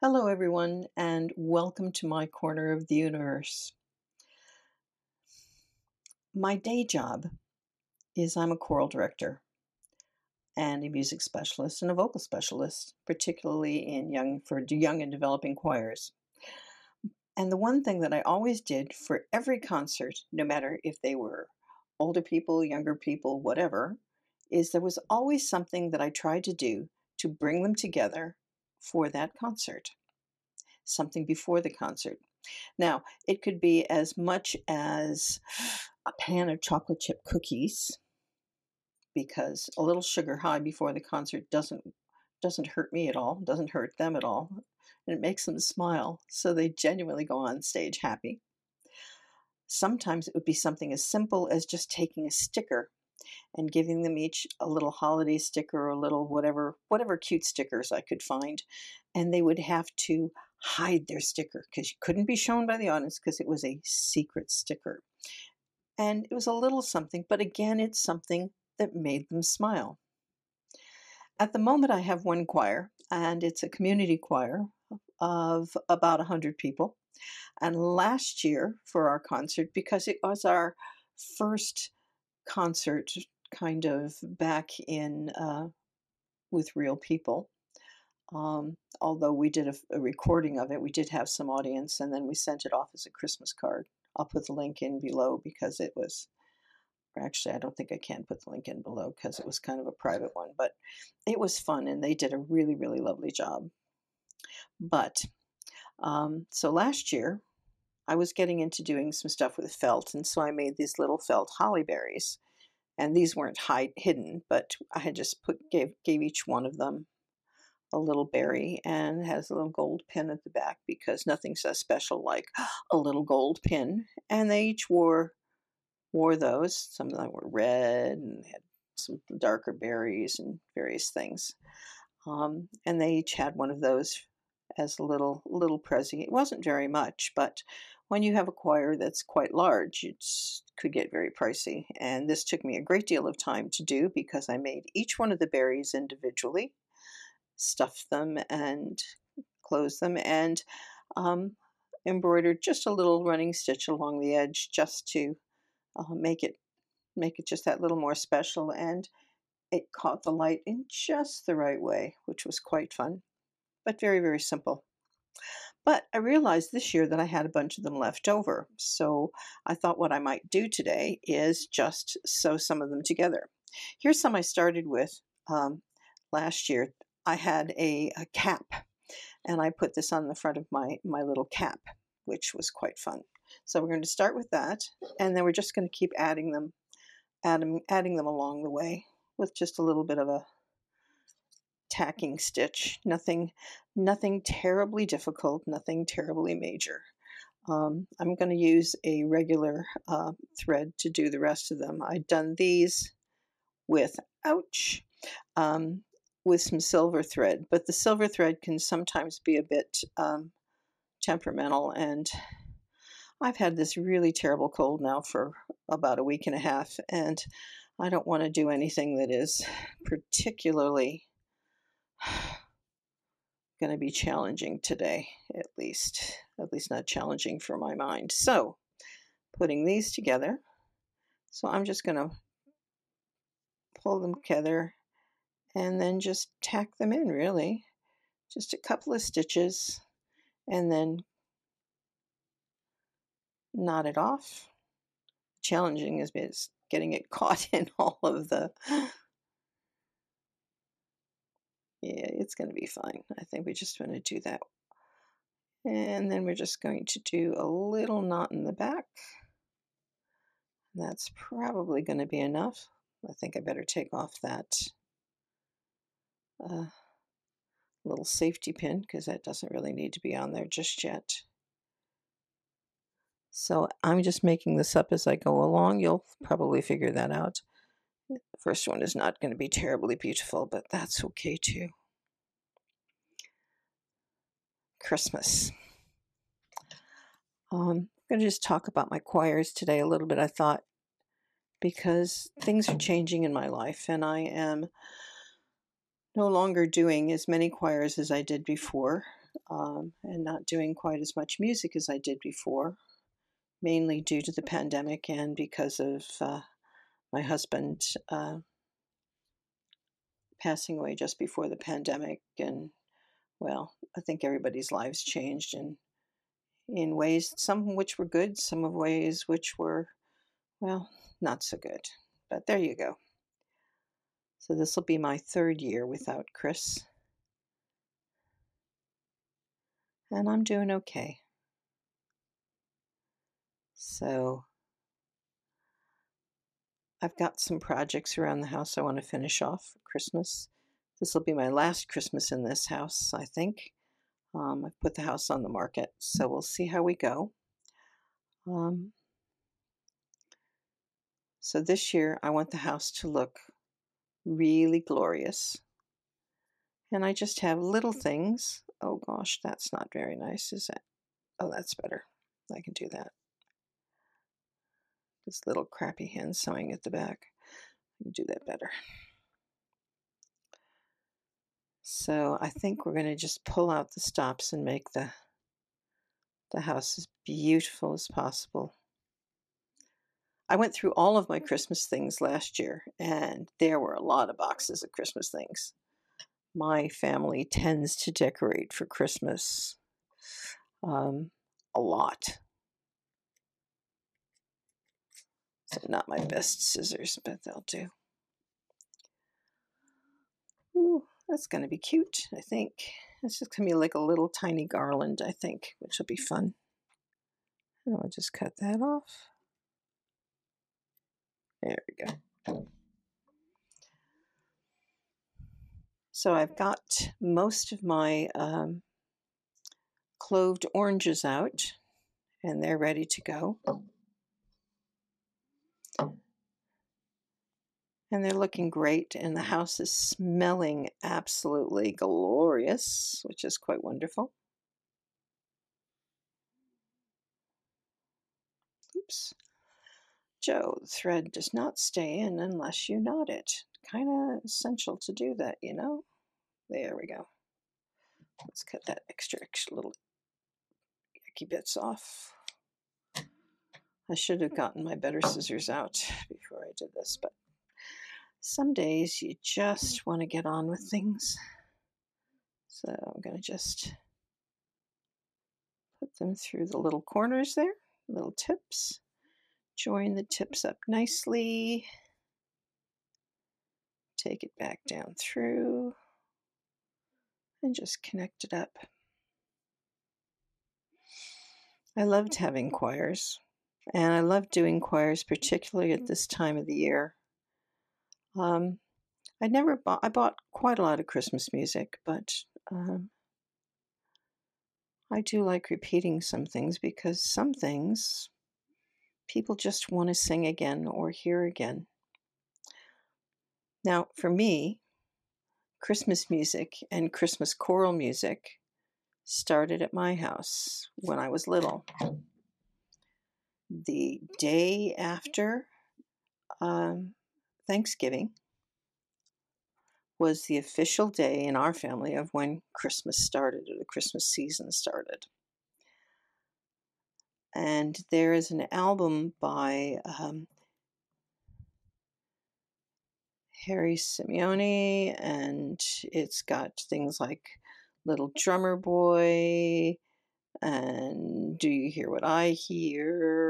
Hello, everyone, and welcome to my corner of the universe. My day job is I'm a choral director and a music specialist and a vocal specialist, particularly in young for young and developing choirs. And the one thing that I always did for every concert, no matter if they were older people, younger people, whatever, is there was always something that I tried to do to bring them together for that concert, something before the concert. Now, it could be as much as a pan of chocolate chip cookies because a little sugar high before the concert doesn't doesn't hurt me at all, doesn't hurt them at all, and it makes them smile so they genuinely go on stage happy. Sometimes it would be something as simple as just taking a sticker and giving them each a little holiday sticker or a little whatever whatever cute stickers I could find and they would have to hide their sticker because you couldn't be shown by the audience because it was a secret sticker. And it was a little something, but again, it's something that made them smile. At the moment, I have one choir, and it's a community choir of about 100 people. And last year for our concert, because it was our first concert kind of back in uh, with real people. Um, although we did a, a, recording of it, we did have some audience, and then we sent it off as a Christmas card. I'll put the link in below because it was. Actually, I don't think I can put the link in below because it was kind of a private one, but it was fun and they did a really, really lovely job. But um, so last year, I was getting into doing some stuff with felt, and so I made these little felt holly berries and these weren't hide, hidden, but I had just put gave gave each one of them a little berry and has a little gold pin at the back because nothing says special like a little gold pin. And they each wore wore those. Some of them were red and had some darker berries and various things. Um, and they each had one of those as a little little prezi. It wasn't very much, but when you have a choir that's quite large, it could get very pricey. And this took me a great deal of time to do because I made each one of the berries individually, stuffed them and closed them, and um, embroidered just a little running stitch along the edge just to uh, make it make it just that little more special. And it caught the light in just the right way, which was quite fun, but very very simple. But I realized this year that I had a bunch of them left over. So I thought what I might do today is just sew some of them together. Here's some I started with um, last year. I had a, a cap and I put this on the front of my, my little cap, which was quite fun. So we're going to start with that, and then we're just going to keep adding them, adding, adding them along the way with just a little bit of a tacking stitch. Nothing, nothing terribly difficult, nothing terribly major. Um, I'm going to use a regular uh, thread to do the rest of them. I've done these with, ouch, um, with some silver thread, but the silver thread can sometimes be a bit um, temperamental and I've had this really terrible cold now for about a week and a half, and I don't want to do anything that is particularly going to be challenging today, at least. At least not challenging for my mind. So, putting these together. So, I'm just going to pull them together and then just tack them in, really. Just a couple of stitches and then knot it off. Challenging is, getting it caught in all of the yeah, it's going to be fine. I think we just want to do that. And then we're just going to do a little knot in the back. That's probably going to be enough. I think I better take off that uh, little safety pin because that doesn't really need to be on there just yet. So I'm just making this up as I go along. You'll probably figure that out. The first one is not going to be terribly beautiful, but that's okay too. Christmas. Um, I'm going to just talk about my choirs today a little bit, I thought, because things are changing in my life and I am no longer doing as many choirs as I did before. um, and not doing quite as much music as I did before, mainly due to the pandemic and because of uh, my husband uh, passing away just before the pandemic. And well, I think everybody's lives changed in in ways, some which were good, some of ways which were, well, not so good. But there you go. So this will be my third year without Chris. And I'm doing okay. So I've got some projects around the house I want to finish off for Christmas. This will be my last Christmas in this house, I think. Um, I've put the house on the market, so we'll see how we go. Um, so this year, I want the house to look really glorious. And I just have little things. Oh gosh, that's not very nice, is it? Oh, that's better. I can do that. This little crappy hand sewing at the back. I can do that better. So I think we're going to just pull out the stops and make the, the house as beautiful as possible. I went through all of my Christmas things last year, and there were a lot of boxes of Christmas things. My family tends to decorate for Christmas um, a lot. So not my best scissors, but they'll do. Ooh, that's going to be cute, I think. It's just going to be like a little tiny garland, I think, which will be fun. And I'll just cut that off. There we go. So I've got most of my um, cloved oranges out, and they're ready to go. And they're looking great, and the house is smelling absolutely glorious, which is quite wonderful. Oops. Joe, the thread does not stay in unless you knot it. Kind of essential to do that, you know? There we go. Let's cut that extra, extra little yucky bits off. I should have gotten my better scissors out before I did this, but some days you just mm. want to get on with things. So I'm going to just put them through the little corners there, little tips. Join the tips up nicely. Take it back down through and just connect it up. I loved having choirs, and I love doing choirs, particularly at mm. this time of the year. Um, I never bought. I bought quite a lot of Christmas music, but um, I do like repeating some things because some things people just want to sing again or hear again. Now, for me, Christmas music and Christmas choral music started at my house when I was little. The day after um, Thanksgiving was the official day in our family of when Christmas started or the Christmas season started. And there is an album by um, Harry Simeone, and it's got things like Little Drummer Boy and Do You Hear What I Hear?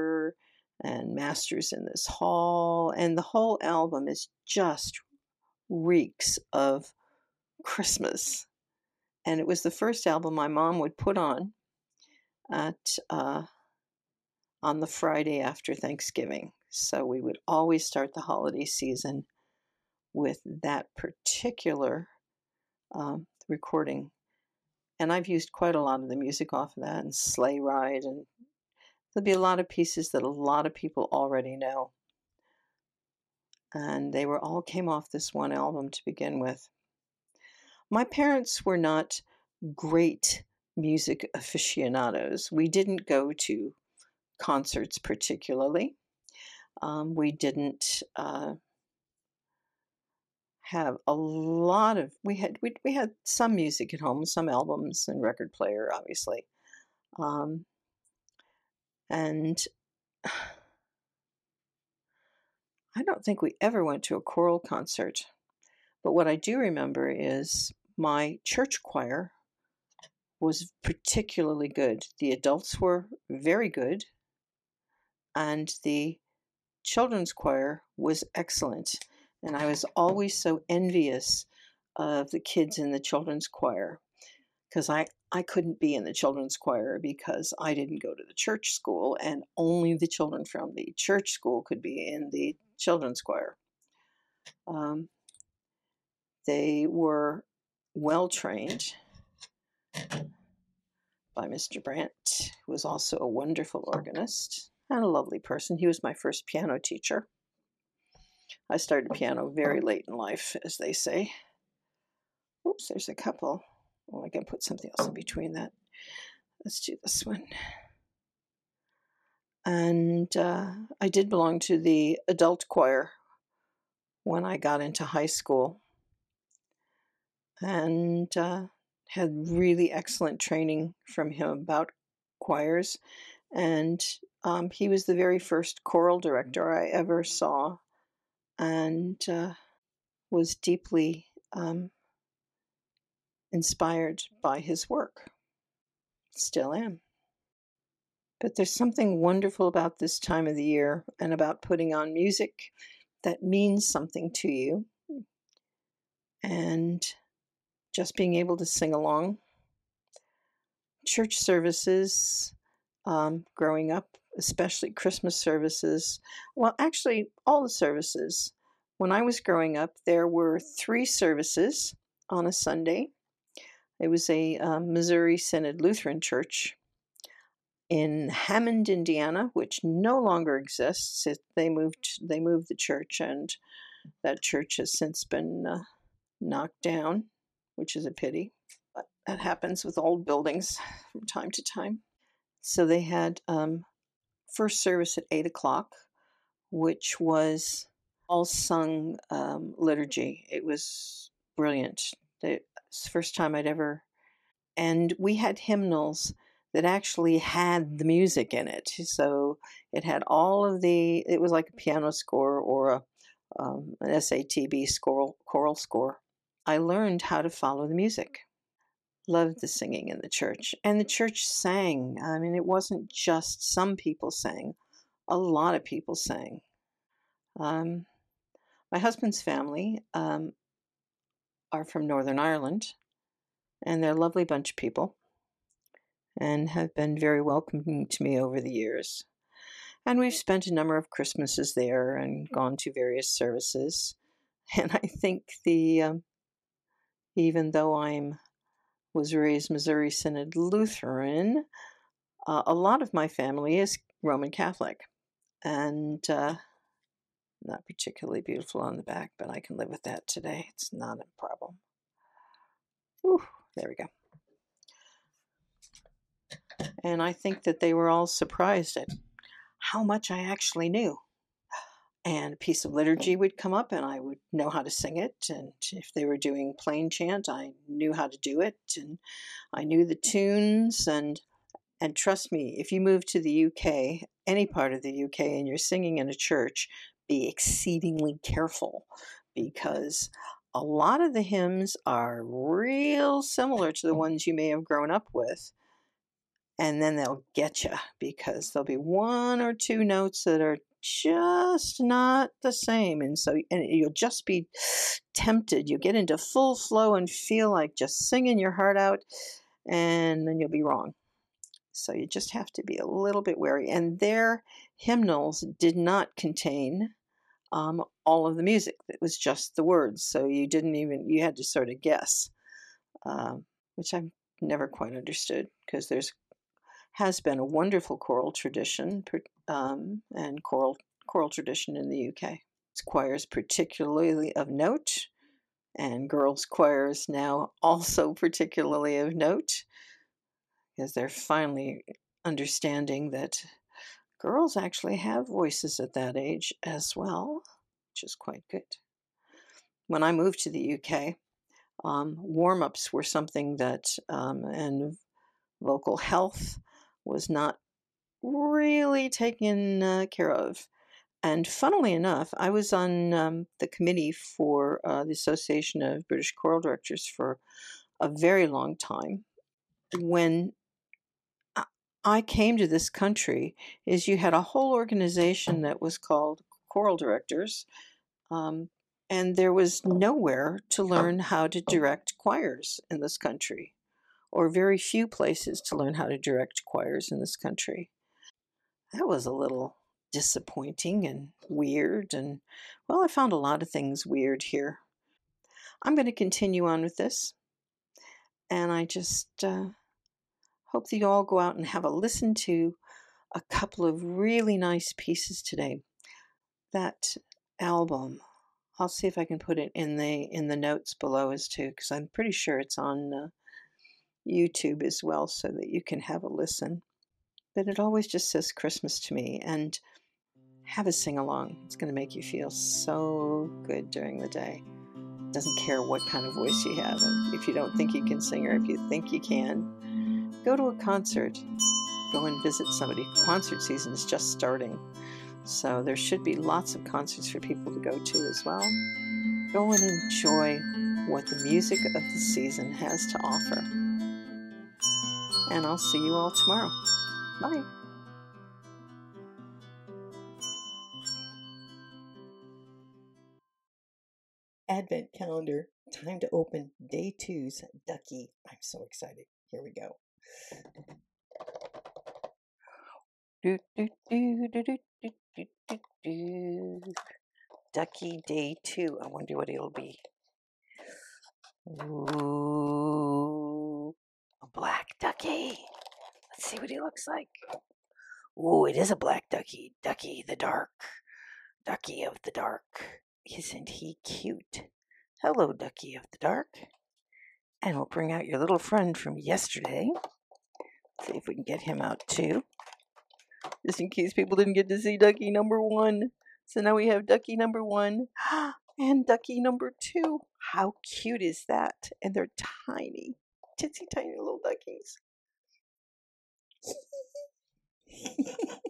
And Masters in This Hall. And the whole album is just reeks of Christmas. And it was the first album my mom would put on at uh, on the Friday after Thanksgiving. So we would always start the holiday season with that particular um, recording. And I've used quite a lot of the music off of that and Sleigh Ride. And there'll be a lot of pieces that a lot of people already know. And they were all came off this one album to begin with. My parents were not great music aficionados. We didn't go to concerts particularly. Um, we didn't uh, have a lot of we had we, we had some music at home, some albums and record player, obviously, um, and I don't think we ever went to a choral concert. But what I do remember is my church choir was particularly good. The adults were very good, and the children's choir was excellent. And I was always so envious of the kids in the children's choir because I, I couldn't be in the children's choir because I didn't go to the church school, and only the children from the church school could be in the children's choir. Um, they were well trained by Mr. Brandt, who was also a wonderful organist and a lovely person. He was my first piano teacher. I started piano very late in life, as they say. Oops, there's a couple. Oh, I can put something else in between that. Let's do this one. And uh, I did belong to the adult choir when I got into high school and uh, had really excellent training from him about choirs. And um, he was the very first choral director I ever saw and uh, was deeply um, inspired by his work. Still am. But there's something wonderful about this time of the year and about putting on music that means something to you. And just being able to sing along. Church services, um, growing up, especially Christmas services. Well, actually, all the services. When I was growing up, there were three services on a Sunday. It was a um, Missouri Synod Lutheran church in Hammond, Indiana, which no longer exists. It, they moved. They moved the church, and that church has since been uh, knocked down which is a pity. But that happens with old buildings from time to time. So they had um, first service at 8 o'clock, which was all sung um, liturgy. It was brilliant. First time I'd ever. And we had hymnals that actually had the music in it. So it had all of the, it was like a piano score or a, um, an SATB score, choral score. I learned how to follow the music. Loved the singing in the church. And the church sang. I mean, it wasn't just some people sang, a lot of people sang. Um, my husband's family um, are from Northern Ireland, and they're a lovely bunch of people and have been very welcoming to me over the years. And we've spent a number of Christmases there and gone to various services. And I think the um, even though I'm was raised Missouri Synod Lutheran, uh, a lot of my family is Roman Catholic, and uh, not particularly beautiful on the back, but I can live with that today. It's not a problem. Whew, there we go. And I think that they were all surprised at how much I actually knew and a piece of liturgy would come up and I would know how to sing it. And if they were doing plain chant, I knew how to do it and I knew the tunes. And, and trust me, if you move to the UK, any part of the UK, and you're singing in a church, be exceedingly careful because a lot of the hymns are real similar to the mm-hmm. ones you may have grown up with and then they'll get you because there'll be one or two notes that are just not the same and so and you'll just be tempted. You get into full flow and feel like just singing your heart out and then you'll be wrong. So you just have to be a little bit wary and their hymnals did not contain um, all of the music it was just the words so you didn't even you had to sort of guess um, which i've never quite understood because there's has been a wonderful choral tradition um, and choral choral tradition in the UK. It's choirs particularly of note, and girls' choirs now also particularly of note, because they're finally understanding that girls actually have voices at that age as well, which is quite good. when I moved to the UK, um, warm ups were something that, um, and vocal health was not really taken uh, care of. And funnily enough, I was on um, the committee for uh, the Association of British Choral Directors for a very long time. When I came to this country, is you had a whole organization that was called Choral Directors, um, and there was nowhere to learn how to direct choirs in this country, or very few places to learn how to direct choirs in this country. That was a little disappointing and weird. And well, I found a lot of things weird here. I'm going to continue on with this. And I just uh, hope that you all go out and have a listen to a couple of really nice pieces today. That album, I'll see if I can put it in the in the notes below as too, because I'm pretty sure it's on uh, YouTube as well, so that you can have a listen. But it always just says Christmas to me, and have a sing along. It's going to make you feel so good during the day. Doesn't care what kind of voice you have. And if you don't think you can sing or if you think you can, go to a concert. Go and visit somebody. Concert season is just starting. So there should be lots of concerts for people to go to as well. Go and enjoy what the music of the season has to offer. And I'll see you all tomorrow. Bye. Advent calendar. Time to open day two's Ducky. I'm so excited. Here we go. Do, do, do, do, do, do, do, do, do. Ducky day two. I wonder what it'll be. Ooh, a black ducky. Let's see what he looks like. Ooh, it is a black ducky. Ducky the dark. Ducky of the dark. Isn't he cute? Hello, Ducky of the Dark. And we'll bring out your little friend from yesterday. See if we can get him out too. Just in case people didn't get to see Ducky number one. So now we have Ducky number one and Ducky number two. How cute is that? And they're tiny, titsy tiny little duckies.